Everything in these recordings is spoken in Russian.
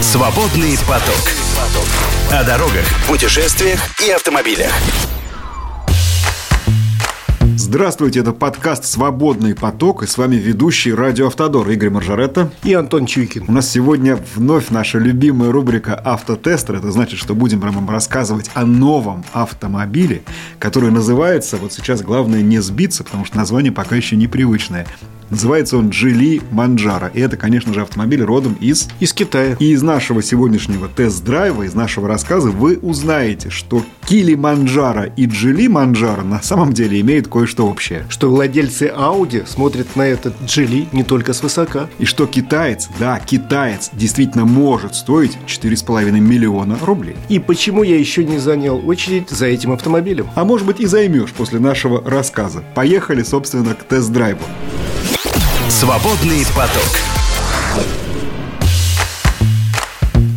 Свободный поток. О дорогах, путешествиях и автомобилях. Здравствуйте, это подкаст «Свободный поток» и с вами ведущий радио «Автодор» Игорь Маржаретта. И Антон Чуйкин. У нас сегодня вновь наша любимая рубрика «Автотестер». Это значит, что будем вам рассказывать о новом автомобиле, который называется, вот сейчас главное не сбиться, потому что название пока еще непривычное, Называется он Джили Манджара. И это, конечно же, автомобиль родом из... Из Китая. И из нашего сегодняшнего тест-драйва, из нашего рассказа вы узнаете, что Кили Манджара и Джили Манджара на самом деле имеют кое-что общее. Что владельцы Audi смотрят на этот Джили не только свысока. И что китаец, да, китаец действительно может стоить 4,5 миллиона рублей. И почему я еще не занял очередь за этим автомобилем? А может быть и займешь после нашего рассказа. Поехали, собственно, к тест-драйву. Свободный поток.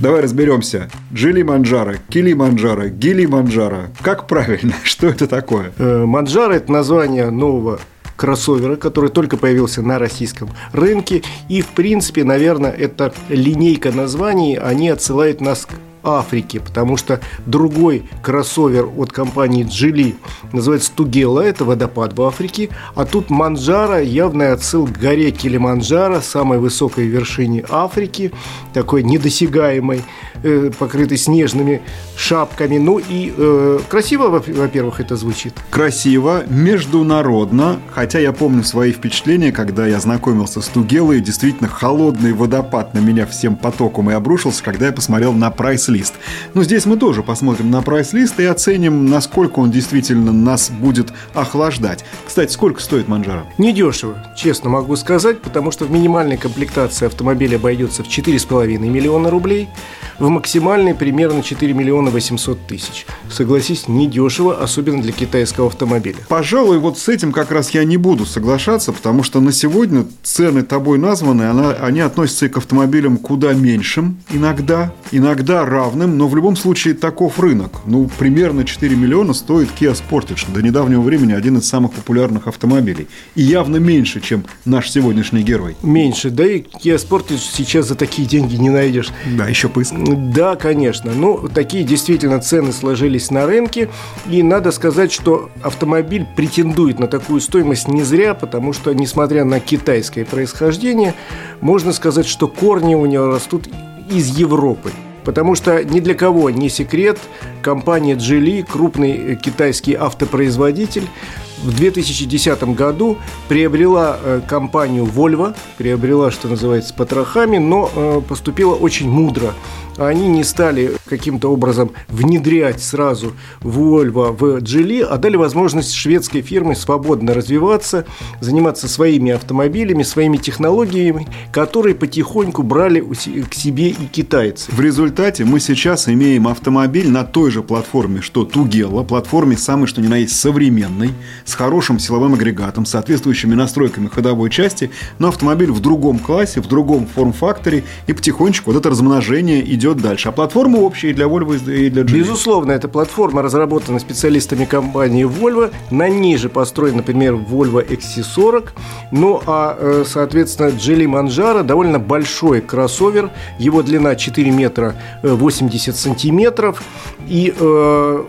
Давай разберемся. Джили Манджара, Кили Манджара, Гили Манджара. Как правильно? Что это такое? Э, Манджара – это название нового кроссовера, который только появился на российском рынке. И, в принципе, наверное, эта линейка названий, они отсылают нас к Африки, потому что другой кроссовер от компании Джили называется Тугела, это водопад в Африке, а тут Манджара, явный отсыл к горе Килиманджаро, самой высокой вершине Африки, такой недосягаемой, э, покрытой снежными шапками. Ну и э, красиво, во-первых, это звучит. Красиво, международно, хотя я помню свои впечатления, когда я знакомился с Тугелой, действительно холодный водопад на меня всем потоком и обрушился, когда я посмотрел на прайс прайс-лист. Но здесь мы тоже посмотрим на прайс-лист и оценим, насколько он действительно нас будет охлаждать. Кстати, сколько стоит Манжара? Недешево, честно могу сказать, потому что в минимальной комплектации автомобиль обойдется в 4,5 миллиона рублей, в максимальной примерно 4 миллиона 800 тысяч. Согласись, недешево, особенно для китайского автомобиля. Пожалуй, вот с этим как раз я не буду соглашаться, потому что на сегодня цены тобой названы, она, они относятся и к автомобилям куда меньшим иногда, иногда равным, но в любом случае таков рынок. Ну, примерно 4 миллиона стоит Kia Sportage, до недавнего времени один из самых популярных автомобилей. И явно меньше, чем наш сегодняшний герой. Меньше, да и Kia Sportage сейчас за такие деньги не найдешь. Да, еще поиск. Да, конечно. Ну, такие действительно цены сложились на рынке. И надо сказать, что автомобиль претендует на такую стоимость не зря, потому что, несмотря на китайское происхождение, можно сказать, что корни у него растут из Европы. Потому что ни для кого не секрет, компания Geely, крупный китайский автопроизводитель, в 2010 году приобрела э, компанию Volvo, приобрела, что называется, потрохами, но э, поступила очень мудро они не стали каким-то образом внедрять сразу Volvo в Geely, а дали возможность шведской фирме свободно развиваться, заниматься своими автомобилями, своими технологиями, которые потихоньку брали к себе и китайцы. В результате мы сейчас имеем автомобиль на той же платформе, что Тугела, платформе самой что ни на есть современной, с хорошим силовым агрегатом, соответствующими настройками ходовой части, но автомобиль в другом классе, в другом форм-факторе, и потихонечку вот это размножение идет дальше. А платформа общая и для Volvo, и для Geely. Безусловно, эта платформа разработана специалистами компании Volvo. На ней же построен, например, Volvo XC40. Ну, а, э, соответственно, Geely Manjaro довольно большой кроссовер. Его длина 4 метра 80 э, сантиметров. И э,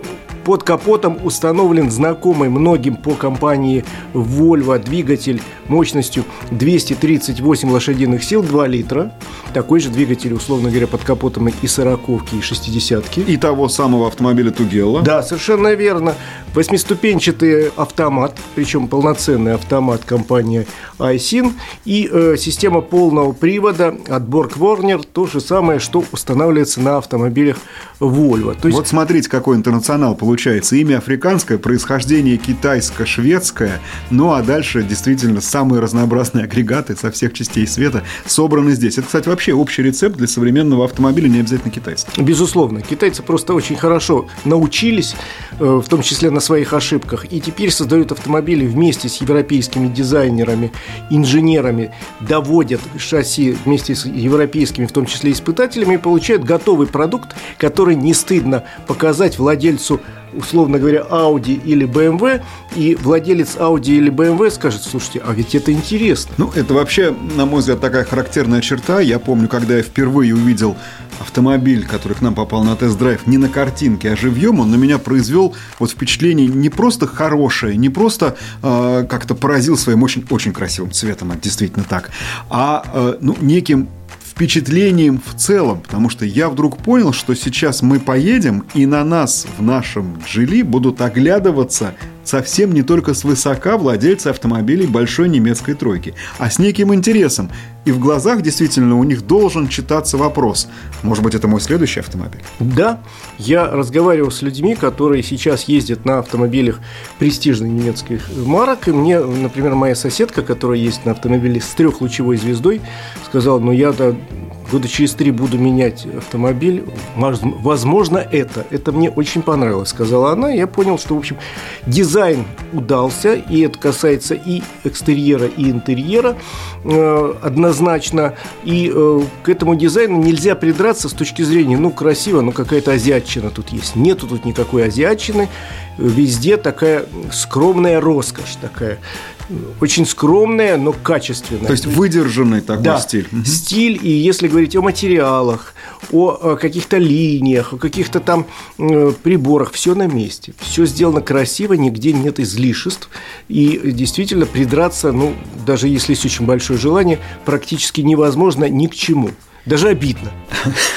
под капотом установлен знакомый многим по компании Volvo двигатель мощностью 238 лошадиных сил, 2 литра. Такой же двигатель, условно говоря, под капотом и 40 и 60 -ки. И того самого автомобиля Тугелла. Да, совершенно верно. Восьмиступенчатый автомат, причем полноценный автомат компании iSIN и э, система полного привода от Borg Warner, то же самое, что устанавливается на автомобилях Volvo. То есть... Вот смотрите, какой интернационал получается. Имя африканское, происхождение китайско-шведское, ну а дальше действительно самые разнообразные агрегаты со всех частей света собраны здесь. Это, кстати, вообще общий рецепт для современного автомобиля, не обязательно китайский. Безусловно. Китайцы просто очень хорошо научились, э, в том числе на своих ошибках, и теперь создают автомобили вместе с европейскими дизайнерами, инженерами, доводят шасси вместе с европейскими, в том числе испытателями, и получают готовый продукт, который не стыдно показать владельцу условно говоря, Audi или BMW, и владелец Audi или BMW скажет, слушайте, а ведь это интересно. Ну, это вообще, на мой взгляд, такая характерная черта. Я помню, когда я впервые увидел автомобиль, который к нам попал на тест-драйв, не на картинке, а живьем, он на меня произвел вот впечатление не просто хорошее, не просто э, как-то поразил своим очень, очень красивым цветом, это действительно так, а э, ну, неким впечатлением в целом, потому что я вдруг понял, что сейчас мы поедем, и на нас в нашем джили будут оглядываться совсем не только свысока владельцы автомобилей большой немецкой тройки, а с неким интересом. И в глазах действительно у них должен читаться вопрос. Может быть, это мой следующий автомобиль? Да, я разговаривал с людьми, которые сейчас ездят на автомобилях престижных немецких марок. И мне, например, моя соседка, которая ездит на автомобиле с трехлучевой звездой, сказала, ну я да, года через три буду менять автомобиль, возможно, это. Это мне очень понравилось, сказала она. Я понял, что, в общем, дизайн удался, и это касается и экстерьера, и интерьера э, однозначно. И э, к этому дизайну нельзя придраться с точки зрения, ну, красиво, ну, какая-то азиатчина тут есть. Нету тут никакой азиатчины. Везде такая скромная роскошь такая очень скромная, но качественная. То есть выдержанный такой да, стиль. Стиль, и если говорить о материалах, о каких-то линиях, о каких-то там э, приборах, все на месте. Все сделано красиво, нигде нет излишеств. И действительно придраться, ну, даже если есть очень большое желание, практически невозможно ни к чему. Даже обидно.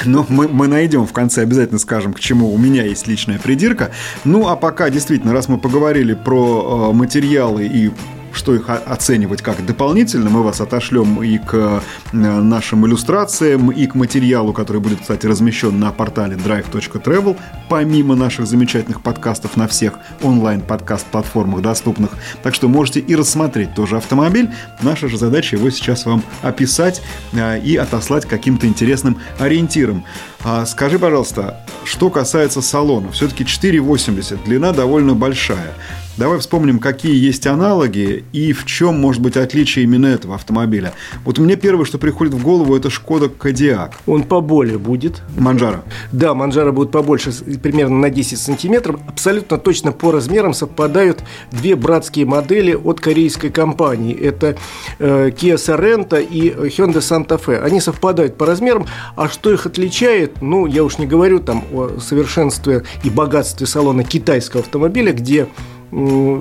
Но мы, мы найдем в конце, обязательно скажем, к чему у меня есть личная придирка. Ну, а пока, действительно, раз мы поговорили про э, материалы и что их оценивать как дополнительно. Мы вас отошлем и к э, нашим иллюстрациям, и к материалу, который будет, кстати, размещен на портале drive.travel, помимо наших замечательных подкастов на всех онлайн-подкаст-платформах доступных. Так что можете и рассмотреть тоже автомобиль. Наша же задача его сейчас вам описать э, и отослать каким-то интересным ориентиром. А скажи, пожалуйста, что касается салона, все-таки 4,80, длина довольно большая. Давай вспомним, какие есть аналоги и в чем может быть отличие именно этого автомобиля. Вот мне первое, что приходит в голову, это Шкода Кодиак. Он поболее будет. Манжара. Да, Манжара будет побольше, примерно на 10 сантиметров. Абсолютно точно по размерам совпадают две братские модели от корейской компании. Это э, Kia Sorento и Hyundai Santa Fe. Они совпадают по размерам. А что их отличает? Ну, я уж не говорю там о совершенстве и богатстве салона китайского автомобиля, где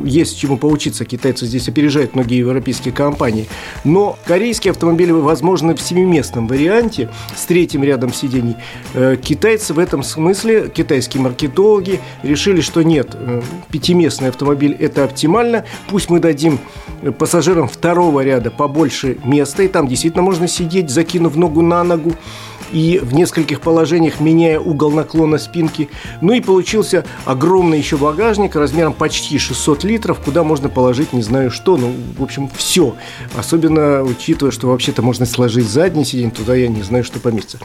есть чему поучиться. Китайцы здесь опережают многие европейские компании. Но корейские автомобили возможны в семиместном варианте с третьим рядом сидений. Э, китайцы в этом смысле, китайские маркетологи, решили, что нет, э, пятиместный автомобиль – это оптимально. Пусть мы дадим пассажирам второго ряда побольше места, и там действительно можно сидеть, закинув ногу на ногу и в нескольких положениях меняя угол наклона спинки. Ну и получился огромный еще багажник размером почти 600 литров, куда можно положить не знаю что, ну, в общем, все. Особенно учитывая, что вообще-то можно сложить заднее сиденье, туда я не знаю, что поместится.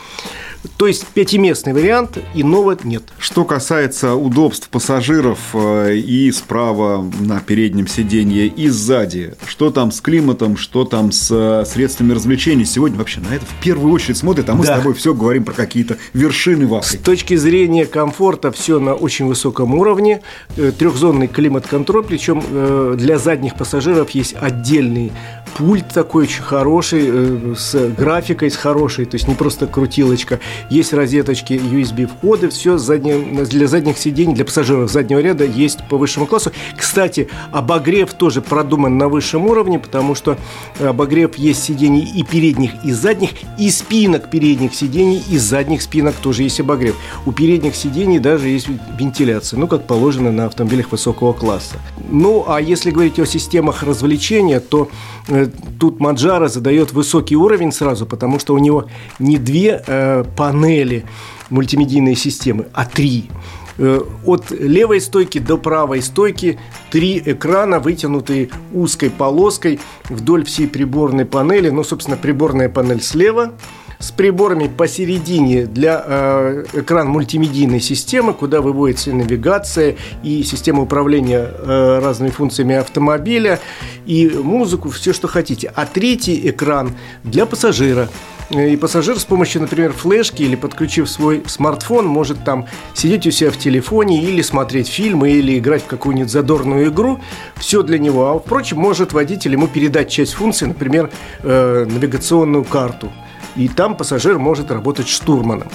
То есть пятиместный вариант, иного нет. Что касается удобств пассажиров э, и справа на переднем сиденье, и сзади, что там с климатом, что там с э, средствами развлечений, сегодня вообще на это в первую очередь смотрят, а мы да. с тобой все говорим про какие-то вершины вафли. С точки зрения комфорта все на очень высоком уровне. Э, трехзонный климат-контроль, причем э, для задних пассажиров есть отдельный пульт такой очень хороший, э, с графикой с хорошей, то есть не просто крутилочка. Есть розеточки, USB-входы, все для задних сидений, для пассажиров заднего ряда есть по высшему классу. Кстати, обогрев тоже продуман на высшем уровне, потому что обогрев есть сидений и передних, и задних, и спинок передних сидений, и задних спинок тоже есть обогрев. У передних сидений даже есть вентиляция, ну, как положено на автомобилях высокого класса. Ну, а если говорить о системах развлечения, то э, тут Маджара задает высокий уровень сразу, потому что у него не две э, панели мультимедийной системы, а три. Э, от левой стойки до правой стойки три экрана, вытянутые узкой полоской вдоль всей приборной панели. Ну, собственно, приборная панель слева – с приборами посередине для э, экран мультимедийной системы, куда выводится и навигация, и система управления э, разными функциями автомобиля, и музыку, все, что хотите. А третий экран для пассажира. и пассажир с помощью, например, флешки или подключив свой смартфон, может там сидеть у себя в телефоне или смотреть фильмы, или играть в какую-нибудь задорную игру. Все для него. А, впрочем, может водитель ему передать часть функций, например, э, навигационную карту. И там пассажир может работать штурманом.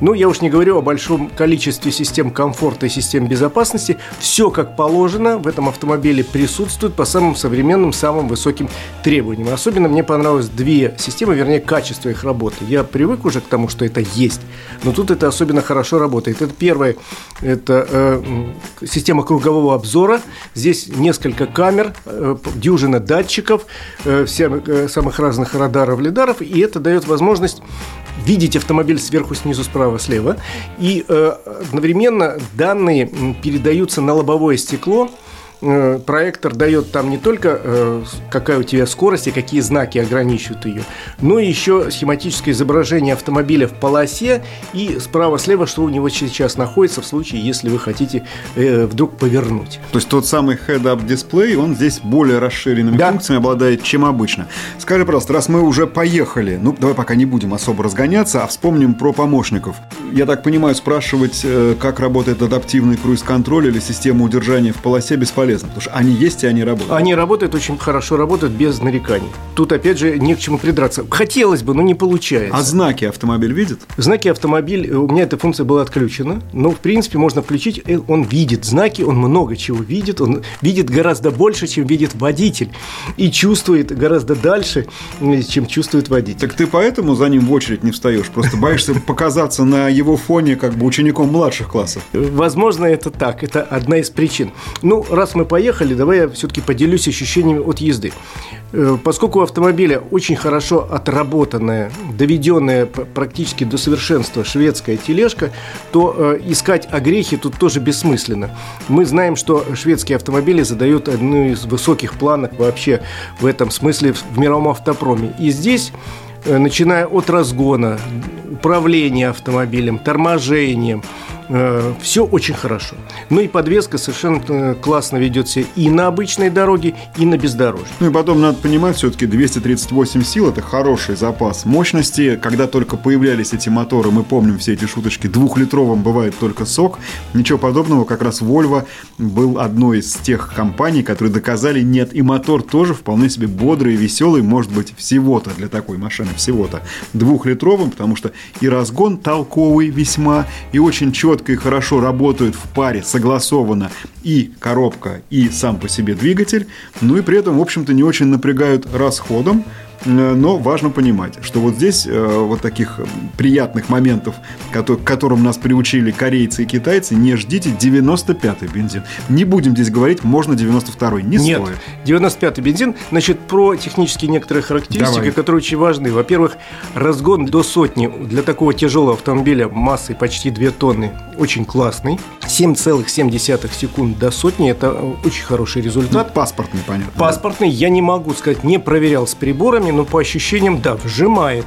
Ну, я уж не говорю о большом количестве систем комфорта и систем безопасности. Все как положено в этом автомобиле присутствует по самым современным, самым высоким требованиям. Особенно мне понравилось две системы, вернее, качество их работы. Я привык уже к тому, что это есть, но тут это особенно хорошо работает. Это первое, это э, система кругового обзора. Здесь несколько камер, э, дюжина датчиков, э, всех, э, самых разных радаров, лидаров, и это дает возможность видеть автомобиль сверху, снизу, справа, слева. И э, одновременно данные передаются на лобовое стекло – проектор дает там не только э, какая у тебя скорость и какие знаки ограничивают ее, но еще схематическое изображение автомобиля в полосе и справа-слева, что у него сейчас находится в случае, если вы хотите э, вдруг повернуть. То есть тот самый head-up дисплей, он здесь более расширенными да. функциями обладает, чем обычно. Скажи, пожалуйста, раз мы уже поехали, ну давай пока не будем особо разгоняться, а вспомним про помощников. Я так понимаю, спрашивать, как работает адаптивный круиз-контроль или система удержания в полосе бесполезно бесполезно, потому что они есть и они работают. Они работают очень хорошо, работают без нареканий. Тут, опять же, не к чему придраться. Хотелось бы, но не получается. А знаки автомобиль видит? Знаки автомобиль, у меня эта функция была отключена, но, в принципе, можно включить, э, он видит знаки, он много чего видит, он видит гораздо больше, чем видит водитель, и чувствует гораздо дальше, чем чувствует водитель. Так ты поэтому за ним в очередь не встаешь? Просто боишься показаться на его фоне как бы учеником младших классов? Возможно, это так, это одна из причин. Ну, раз мы поехали, давай я все-таки поделюсь ощущениями от езды. Э, поскольку у автомобиля очень хорошо отработанная, доведенная практически до совершенства шведская тележка, то э, искать огрехи тут тоже бессмысленно. Мы знаем, что шведские автомобили задают одну из высоких планок вообще в этом смысле в мировом автопроме. И здесь э, начиная от разгона, управления автомобилем, торможением, все очень хорошо. Ну и подвеска совершенно э, классно ведет себя и на обычной дороге, и на бездорожье. Ну и потом надо понимать, все-таки 238 сил – это хороший запас мощности. Когда только появлялись эти моторы, мы помним все эти шуточки, двухлитровым бывает только сок. Ничего подобного, как раз Volvo был одной из тех компаний, которые доказали, нет, и мотор тоже вполне себе бодрый веселый, может быть, всего-то для такой машины, всего-то двухлитровым, потому что и разгон толковый весьма, и очень четко четко и хорошо работают в паре, согласованно и коробка, и сам по себе двигатель, ну и при этом, в общем-то, не очень напрягают расходом, но важно понимать, что вот здесь э, вот таких приятных моментов, к которым нас приучили корейцы и китайцы, не ждите 95-й бензин. Не будем здесь говорить, можно 92-й, не Нет, стоит. 95-й бензин, значит, про технические некоторые характеристики, Давай. которые очень важны. Во-первых, разгон до сотни для такого тяжелого автомобиля массой почти 2 тонны очень классный. 7,7 секунд до сотни – это очень хороший результат. Ну, паспортный, понятно. Паспортный, да? я не могу сказать, не проверял с приборами, но по ощущениям, да, вжимает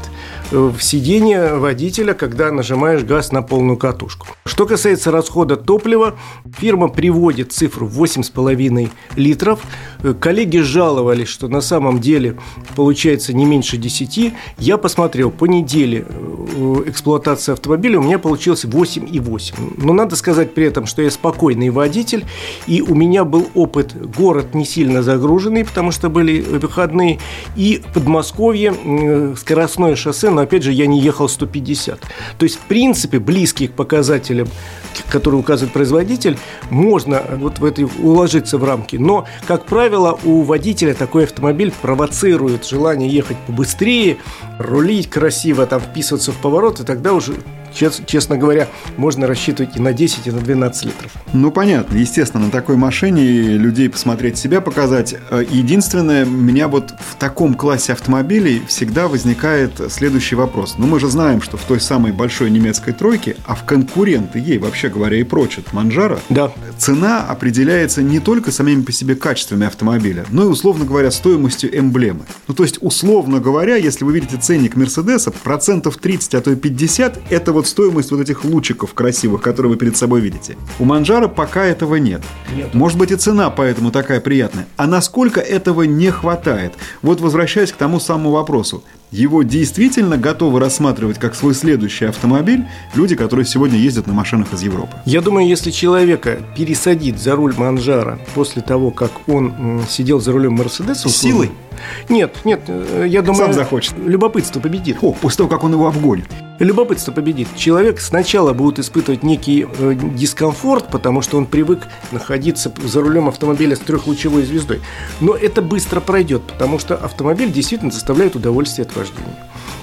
в сиденье водителя, когда нажимаешь газ на полную катушку. Что касается расхода топлива, фирма приводит цифру 8,5 литров. Э, коллеги жаловались, что на самом деле получается не меньше 10. Я посмотрел, по неделе э, эксплуатации автомобиля у меня получилось 8,8. Но надо сказать при этом, что я спокойный водитель, и у меня был опыт город не сильно загруженный, потому что были выходные, и Подмосковье Подмосковье скоростное шоссе, но опять же я не ехал 150. То есть, в принципе, близкие к показателям, которые указывает производитель, можно вот в этой уложиться в рамки. Но, как правило, у водителя такой автомобиль провоцирует желание ехать побыстрее, рулить красиво, там вписываться в поворот, и тогда уже честно говоря, можно рассчитывать и на 10, и на 12 литров. Ну, понятно. Естественно, на такой машине людей посмотреть себя, показать. Э, единственное, меня вот в таком классе автомобилей всегда возникает следующий вопрос. Ну, мы же знаем, что в той самой большой немецкой тройке, а в конкуренты ей, вообще говоря, и прочат, Манжара, да. цена определяется не только самими по себе качествами автомобиля, но и, условно говоря, стоимостью эмблемы. Ну, то есть, условно говоря, если вы видите ценник Мерседеса, процентов 30, а то и 50, это вот стоимость вот этих лучиков красивых, которые вы перед собой видите. У Манжара пока этого нет. нет. Может быть и цена поэтому такая приятная. А насколько этого не хватает? Вот возвращаясь к тому самому вопросу. его действительно готовы рассматривать как свой следующий автомобиль люди, которые сегодня ездят на машинах из Европы? Я думаю, если человека пересадить за руль Манжара после того, как он сидел за рулем Мерседеса... Силой? Нет, нет, э, я думаю... Сам захочет. Любопытство победит. О, после того, как он его обгонит. Любопытство победит. Человек сначала будет испытывать некий э, дискомфорт, потому что он привык находиться за рулем автомобиля с трехлучевой звездой. Но это быстро пройдет, потому что автомобиль действительно доставляет удовольствие от вождения.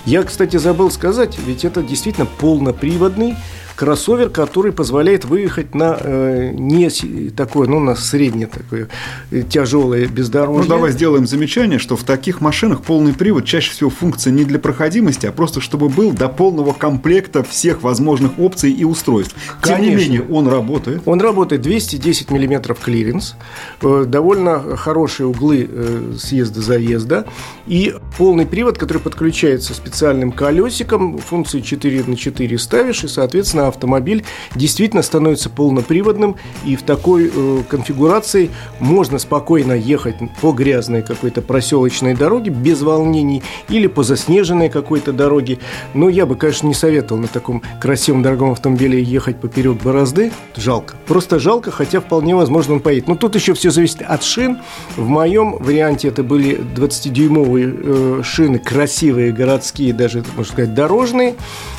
Я, кстати, забыл сказать, ведь это действительно полноприводный кроссовер, который позволяет выехать на э, не такое, ну, на среднее такое э, тяжелое бездорожье. Ну, давай сделаем замечание, что в таких машинах полный привод чаще всего функция не для проходимости, а просто чтобы был до полного комплекта всех возможных опций и устройств. Тем Конечно. не менее, он работает. Он работает 210 миллиметров клиренс, э, довольно хорошие углы э, съезда-заезда и полный привод, который подключается специальным колесиком, функцию 4 на 4 ставишь, и, соответственно, автомобиль действительно становится полноприводным, и в такой э, конфигурации можно спокойно ехать по грязной какой-то проселочной дороге без волнений или по заснеженной какой-то дороге. Но я бы, конечно, не советовал на таком красивом дорогом автомобиле ехать поперек борозды. Жалко. Просто жалко, хотя вполне возможно он поедет. Но тут еще все зависит от шин. В моем варианте это были 20-дюймовые э, шины, красивые, городские, даже, можно сказать, дорожные.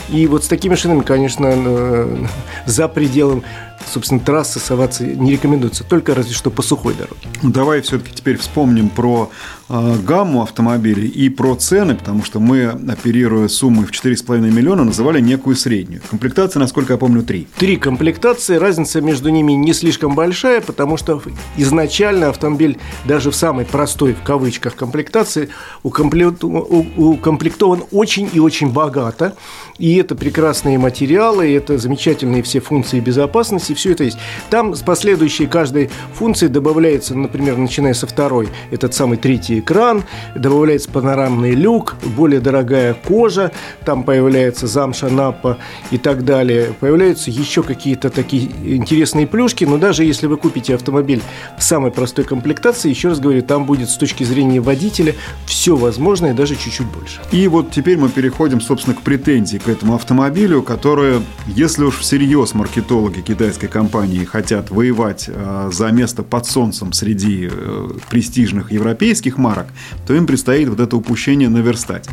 И вот с такими шинами, конечно, э, за пределом собственно, трассы соваться не рекомендуется, только разве что по сухой дороге. Ну, давай все-таки теперь вспомним про э, гамму автомобилей и про цены, потому что мы, оперируя суммой в 4,5 миллиона, называли некую среднюю. Комплектация, насколько я помню, три. Три комплектации, разница между ними не слишком большая, потому что изначально автомобиль даже в самой простой, в кавычках, комплектации укомплектован очень и очень богато. И это прекрасные материалы, и это замечательные все функции безопасности, все это есть. Там с последующей каждой функции добавляется, например, начиная со второй, этот самый третий экран, добавляется панорамный люк, более дорогая кожа, там появляется замша, напа и так далее. Появляются еще какие-то такие интересные плюшки, но даже если вы купите автомобиль в самой простой комплектации, еще раз говорю, там будет с точки зрения водителя все возможное, даже чуть-чуть больше. И вот теперь мы переходим, собственно, к претензии к этому автомобилю, которые, если уж всерьез маркетологи китайской компании хотят воевать э, за место под солнцем среди э, престижных европейских марок, то им предстоит вот это упущение наверстать.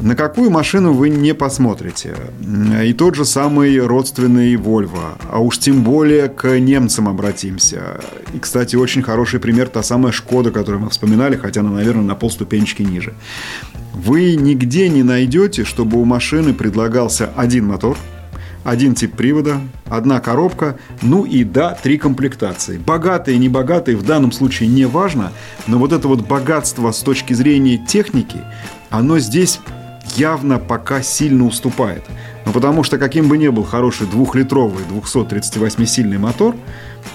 На какую машину вы не посмотрите? И тот же самый родственный Volvo. А уж тем более к немцам обратимся. И, кстати, очень хороший пример та самая Шкода, которую мы вспоминали, хотя она, наверное, на полступенечки ниже. Вы нигде не найдете, чтобы у машины предлагался один мотор, один тип привода, одна коробка, ну и да, три комплектации. Богатые, не богатые, в данном случае не важно, но вот это вот богатство с точки зрения техники, оно здесь явно пока сильно уступает. Ну, потому что каким бы ни был хороший двухлитровый 238-сильный мотор,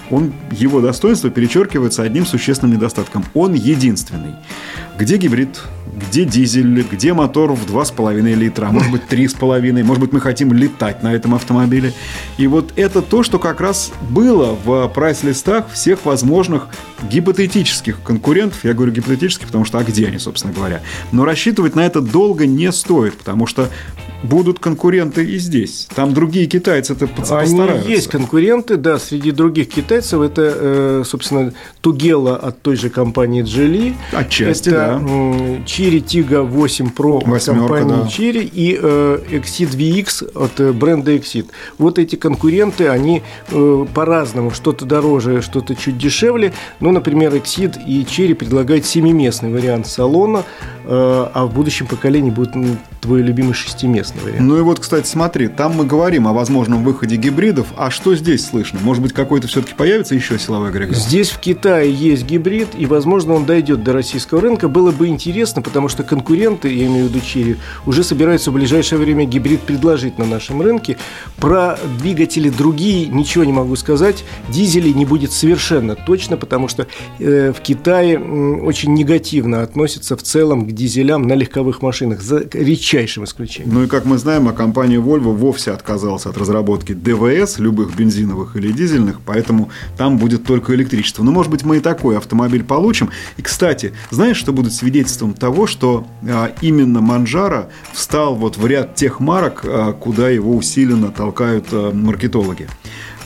он, его достоинство перечеркивается одним существенным недостатком. Он единственный. Где гибрид? Где дизель? Где мотор в 2,5 литра? А может быть, 3,5? Может быть, мы хотим летать на этом автомобиле? И вот это то, что как раз было в прайс-листах всех возможных гипотетических конкурентов. Я говорю гипотетических, потому что а где они, собственно говоря? Но рассчитывать на это долго не стоит, потому что будут конкуренты и здесь. Там другие китайцы это постараются. Они есть конкуренты, да, среди других китайцев. Это, э, собственно, Тугела от той же компании Geely. Отчасти, это, да. Chery Tiggo 8 Pro Восьмерка, компании да. Chery и э, Exit VX от э, бренда Exit. Вот эти конкуренты, они по-разному. Что-то дороже, что-то чуть дешевле. Ну, например, Exit и Chery предлагают семиместный вариант салона, а в будущем поколении будет твой любимый шестиместный вариант. Ну и вот, кстати, смотри, там мы говорим о возможном выходе гибридов, а что здесь слышно? Может быть, какой-то все-таки появится еще силовой агрегат? Здесь в Китае есть гибрид, и, возможно, он дойдет до российского рынка. Было бы интересно, потому что конкуренты, я имею в виду Черри, уже собираются в ближайшее время гибрид предложить на нашем рынке. Про двигатели другие ничего не могу сказать. Дизелей не будет совершенно точно, потому что э, в Китае э, очень негативно относятся в целом к дизелям на легковых машинах, за редчайшим исключением. Ну и как как мы знаем, а компания Volvo вовсе отказалась от разработки ДВС, любых бензиновых или дизельных, поэтому там будет только электричество. Но, может быть, мы и такой автомобиль получим. И, кстати, знаешь, что будет свидетельством того, что а, именно Манжара встал вот в ряд тех марок, а, куда его усиленно толкают а, маркетологи?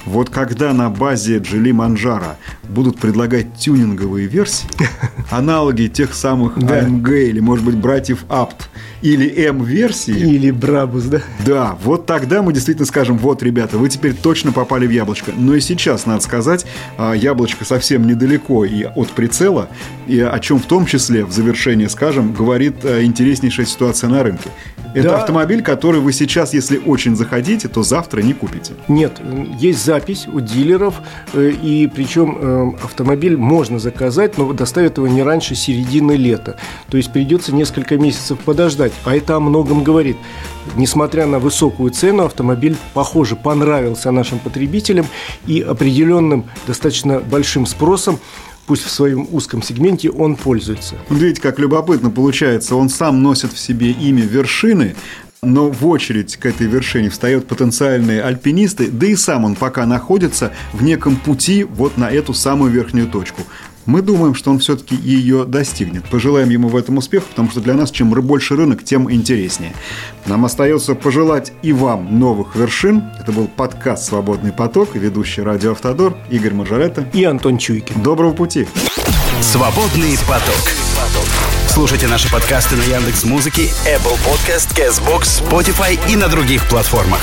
Вот когда на базе Джили Манжара будут предлагать тюнинговые версии, аналоги тех самых AMG или, может быть, братьев Апт, или М-версии. Или Брабус, да? Да, вот тогда мы действительно скажем, вот, ребята, вы теперь точно попали в яблочко. Но и сейчас, надо сказать, а, яблочко совсем недалеко и от прицела, и о чем в том числе, в завершении скажем, говорит а, интереснейшая ситуация на рынке. Это да. автомобиль, который вы сейчас, если очень захотите, то завтра не купите. Нет, есть запись у дилеров, э, и причем э, автомобиль можно заказать, но доставят его не раньше середины лета. То есть придется несколько месяцев подождать а это о многом говорит. Несмотря на высокую цену, автомобиль, похоже, понравился нашим потребителям и определенным достаточно большим спросом пусть в своем узком сегменте, он пользуется. Видите, как любопытно получается. Он сам носит в себе имя вершины, но в очередь к этой вершине встают потенциальные альпинисты, да и сам он пока находится в неком пути вот на эту самую верхнюю точку. Мы думаем, что он все-таки ее достигнет. Пожелаем ему в этом успеха, потому что для нас чем больше рынок, тем интереснее. Нам остается пожелать и вам новых вершин. Это был подкаст «Свободный поток» ведущий радио «Автодор» Игорь Мажоретто и Антон Чуйкин. Доброго пути! «Свободный поток». Слушайте наши подкасты на Яндекс Музыке, Apple Podcast, Castbox, Spotify и на других платформах.